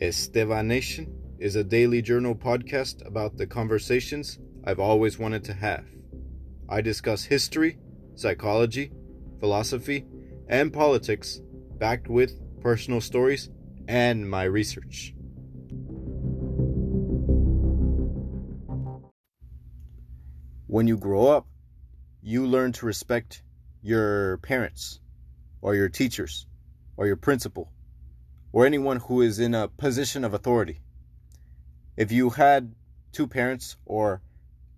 Estevanation is a daily journal podcast about the conversations I've always wanted to have. I discuss history, psychology, philosophy, and politics backed with personal stories and my research. When you grow up, you learn to respect your parents or your teachers or your principal or anyone who is in a position of authority. If you had two parents or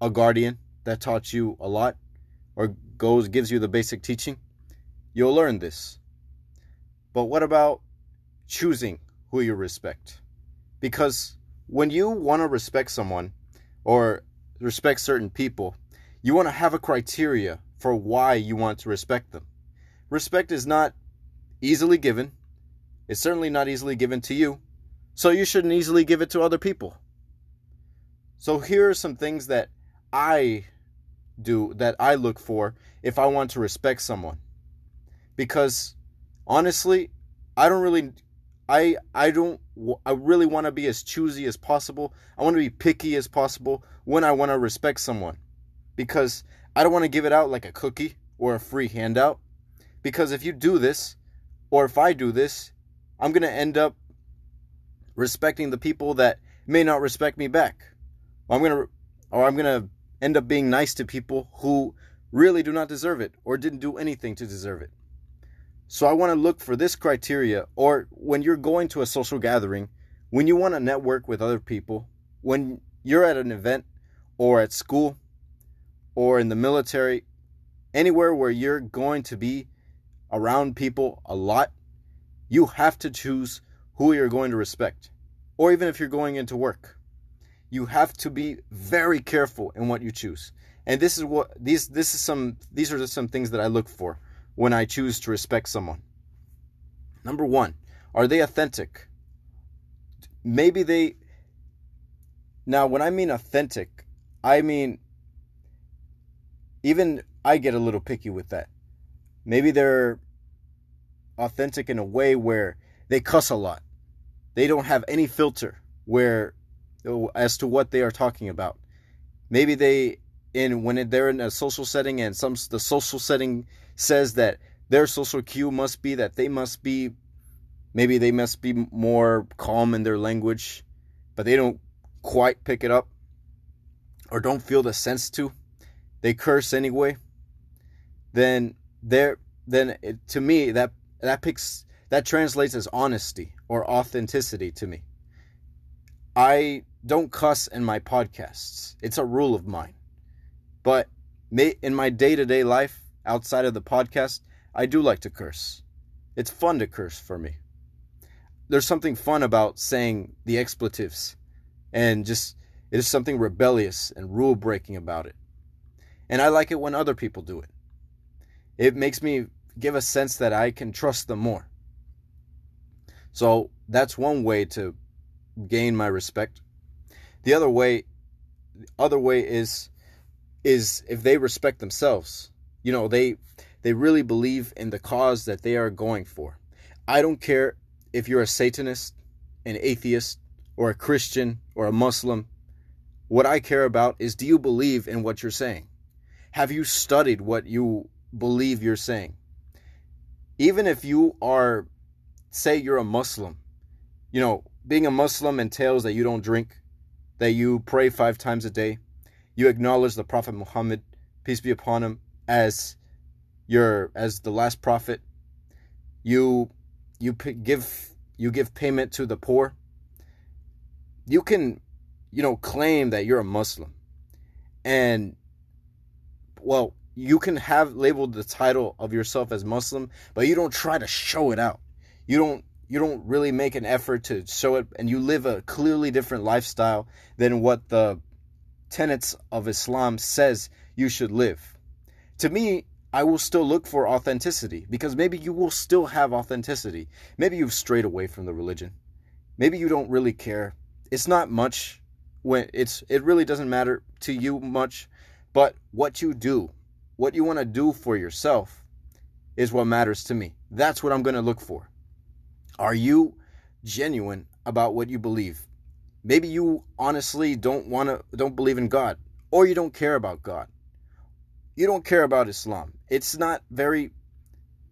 a guardian that taught you a lot or goes gives you the basic teaching, you'll learn this. But what about choosing who you respect? Because when you want to respect someone or respect certain people, you want to have a criteria for why you want to respect them. Respect is not easily given it's certainly not easily given to you, so you shouldn't easily give it to other people. So here are some things that I do that I look for if I want to respect someone. Because honestly, I don't really I I don't I really want to be as choosy as possible. I want to be picky as possible when I want to respect someone. Because I don't want to give it out like a cookie or a free handout. Because if you do this, or if I do this, I'm going to end up respecting the people that may not respect me back. Or I'm going to or I'm going to end up being nice to people who really do not deserve it or didn't do anything to deserve it. So I want to look for this criteria or when you're going to a social gathering, when you want to network with other people, when you're at an event or at school or in the military, anywhere where you're going to be around people a lot, you have to choose who you're going to respect. Or even if you're going into work, you have to be very careful in what you choose. And this is what these this is some these are just some things that I look for when I choose to respect someone. Number 1, are they authentic? Maybe they Now, when I mean authentic, I mean even I get a little picky with that. Maybe they're authentic in a way where they cuss a lot. They don't have any filter where as to what they are talking about. Maybe they in when they're in a social setting and some the social setting says that their social cue must be that they must be maybe they must be more calm in their language, but they don't quite pick it up or don't feel the sense to. They curse anyway. Then there then it, to me that that picks that translates as honesty or authenticity to me. I don't cuss in my podcasts. It's a rule of mine. But in my day-to-day life outside of the podcast, I do like to curse. It's fun to curse for me. There's something fun about saying the expletives and just it is something rebellious and rule breaking about it. And I like it when other people do it. It makes me give a sense that I can trust them more. So that's one way to gain my respect. The other way the other way is is if they respect themselves. You know, they they really believe in the cause that they are going for. I don't care if you're a satanist, an atheist, or a Christian or a Muslim. What I care about is do you believe in what you're saying? Have you studied what you believe you're saying? Even if you are, say, you're a Muslim, you know, being a Muslim entails that you don't drink, that you pray five times a day, you acknowledge the Prophet Muhammad, peace be upon him, as your as the last prophet. You you give you give payment to the poor. You can, you know, claim that you're a Muslim, and well, you can have labeled the title of yourself as Muslim, but you don't try to show it out. You don't you don't really make an effort to show it and you live a clearly different lifestyle than what the tenets of Islam says you should live. To me, I will still look for authenticity because maybe you will still have authenticity. Maybe you've strayed away from the religion. Maybe you don't really care. It's not much when it's it really doesn't matter to you much, but what you do what you want to do for yourself is what matters to me. That's what I'm going to look for. Are you genuine about what you believe. Maybe you honestly don't want to don't believe in God or you don't care about God. You don't care about Islam. It's not very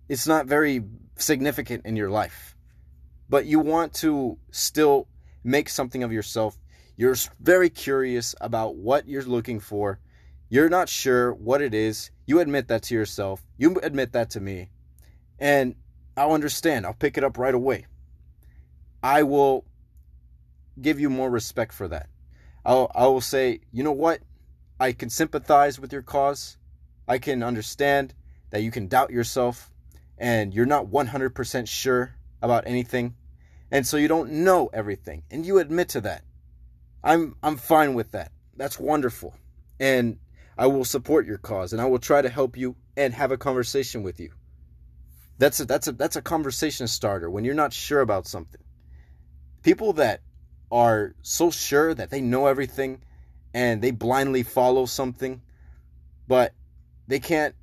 it's not very significant in your life. But you want to still make something of yourself. You're very curious about what you're looking for. You're not sure what it is. You admit that to yourself. You admit that to me. And I'll understand. I'll pick it up right away. I will give you more respect for that. I'll, I will say, you know what? I can sympathize with your cause. I can understand that you can doubt yourself and you're not 100% sure about anything. And so you don't know everything and you admit to that. I'm I'm fine with that. That's wonderful. And I will support your cause and I will try to help you and have a conversation with you. That's a, that's a that's a conversation starter when you're not sure about something. People that are so sure that they know everything and they blindly follow something, but they can't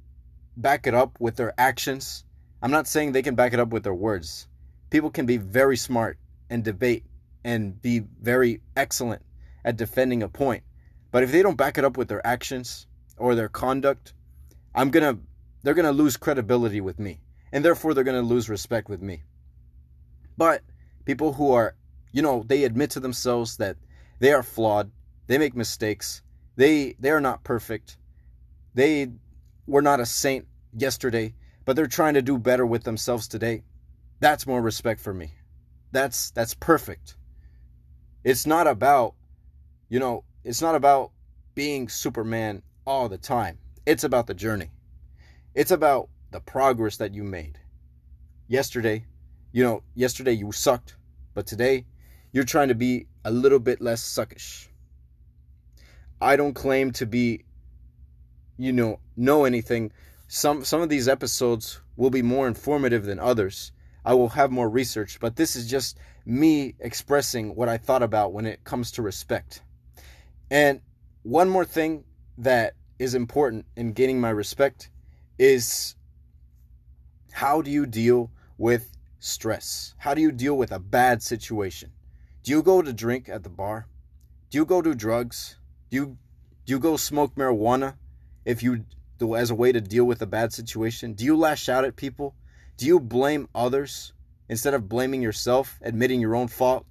back it up with their actions. I'm not saying they can back it up with their words. People can be very smart and debate and be very excellent at defending a point. But if they don't back it up with their actions or their conduct, I'm going to they're going to lose credibility with me and therefore they're going to lose respect with me. But people who are you know, they admit to themselves that they are flawed, they make mistakes, they they are not perfect. They were not a saint yesterday, but they're trying to do better with themselves today. That's more respect for me. That's that's perfect. It's not about, you know, it's not about being Superman all the time. It's about the journey. It's about the progress that you made. Yesterday, you know, yesterday you sucked, but today you're trying to be a little bit less suckish. I don't claim to be, you know, know anything. Some some of these episodes will be more informative than others. I will have more research, but this is just me expressing what I thought about when it comes to respect. And one more thing that is important in gaining my respect is how do you deal with stress? How do you deal with a bad situation? Do you go to drink at the bar? Do you go do drugs? Do you do you go smoke marijuana if you as a way to deal with a bad situation? Do you lash out at people? Do you blame others instead of blaming yourself, admitting your own fault?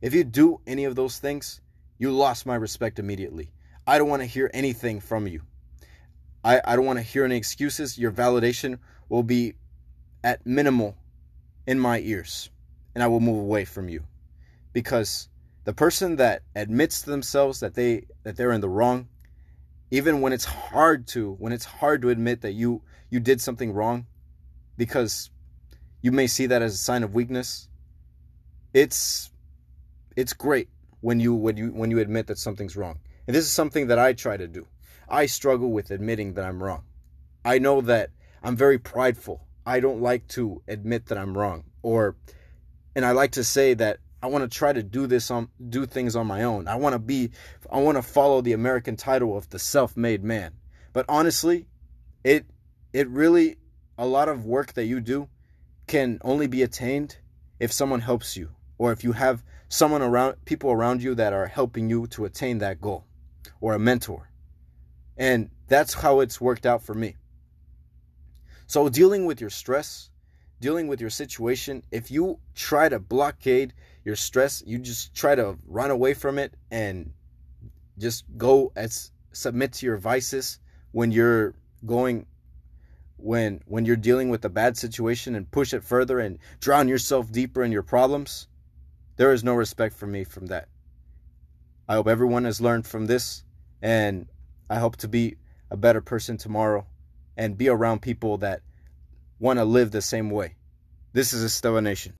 If you do any of those things, you lost my respect immediately. I don't want to hear anything from you. I, I don't want to hear any excuses. Your validation will be at minimal in my ears, and I will move away from you because the person that admits to themselves that they that they're in the wrong even when it's hard to when it's hard to admit that you you did something wrong because you may see that as a sign of weakness it's it's great when you when you when you admit that something's wrong. And this is something that I try to do. I struggle with admitting that I'm wrong. I know that I'm very prideful. I don't like to admit that I'm wrong. Or and I like to say that I want to try to do this on do things on my own. I want to be I want to follow the American title of the self-made man. But honestly, it it really a lot of work that you do can only be attained if someone helps you or if you have someone around people around you that are helping you to attain that goal or a mentor. And that's how it's worked out for me. So dealing with your stress, dealing with your situation, if you try to blockade your stress, you just try to run away from it and just go as submit to your vices when you're going when when you're dealing with a bad situation and push it further and drown yourself deeper in your problems, there is no respect for me from that. I hope everyone has learned from this and I hope to be a better person tomorrow and be around people that want to live the same way. This is Estella Nation.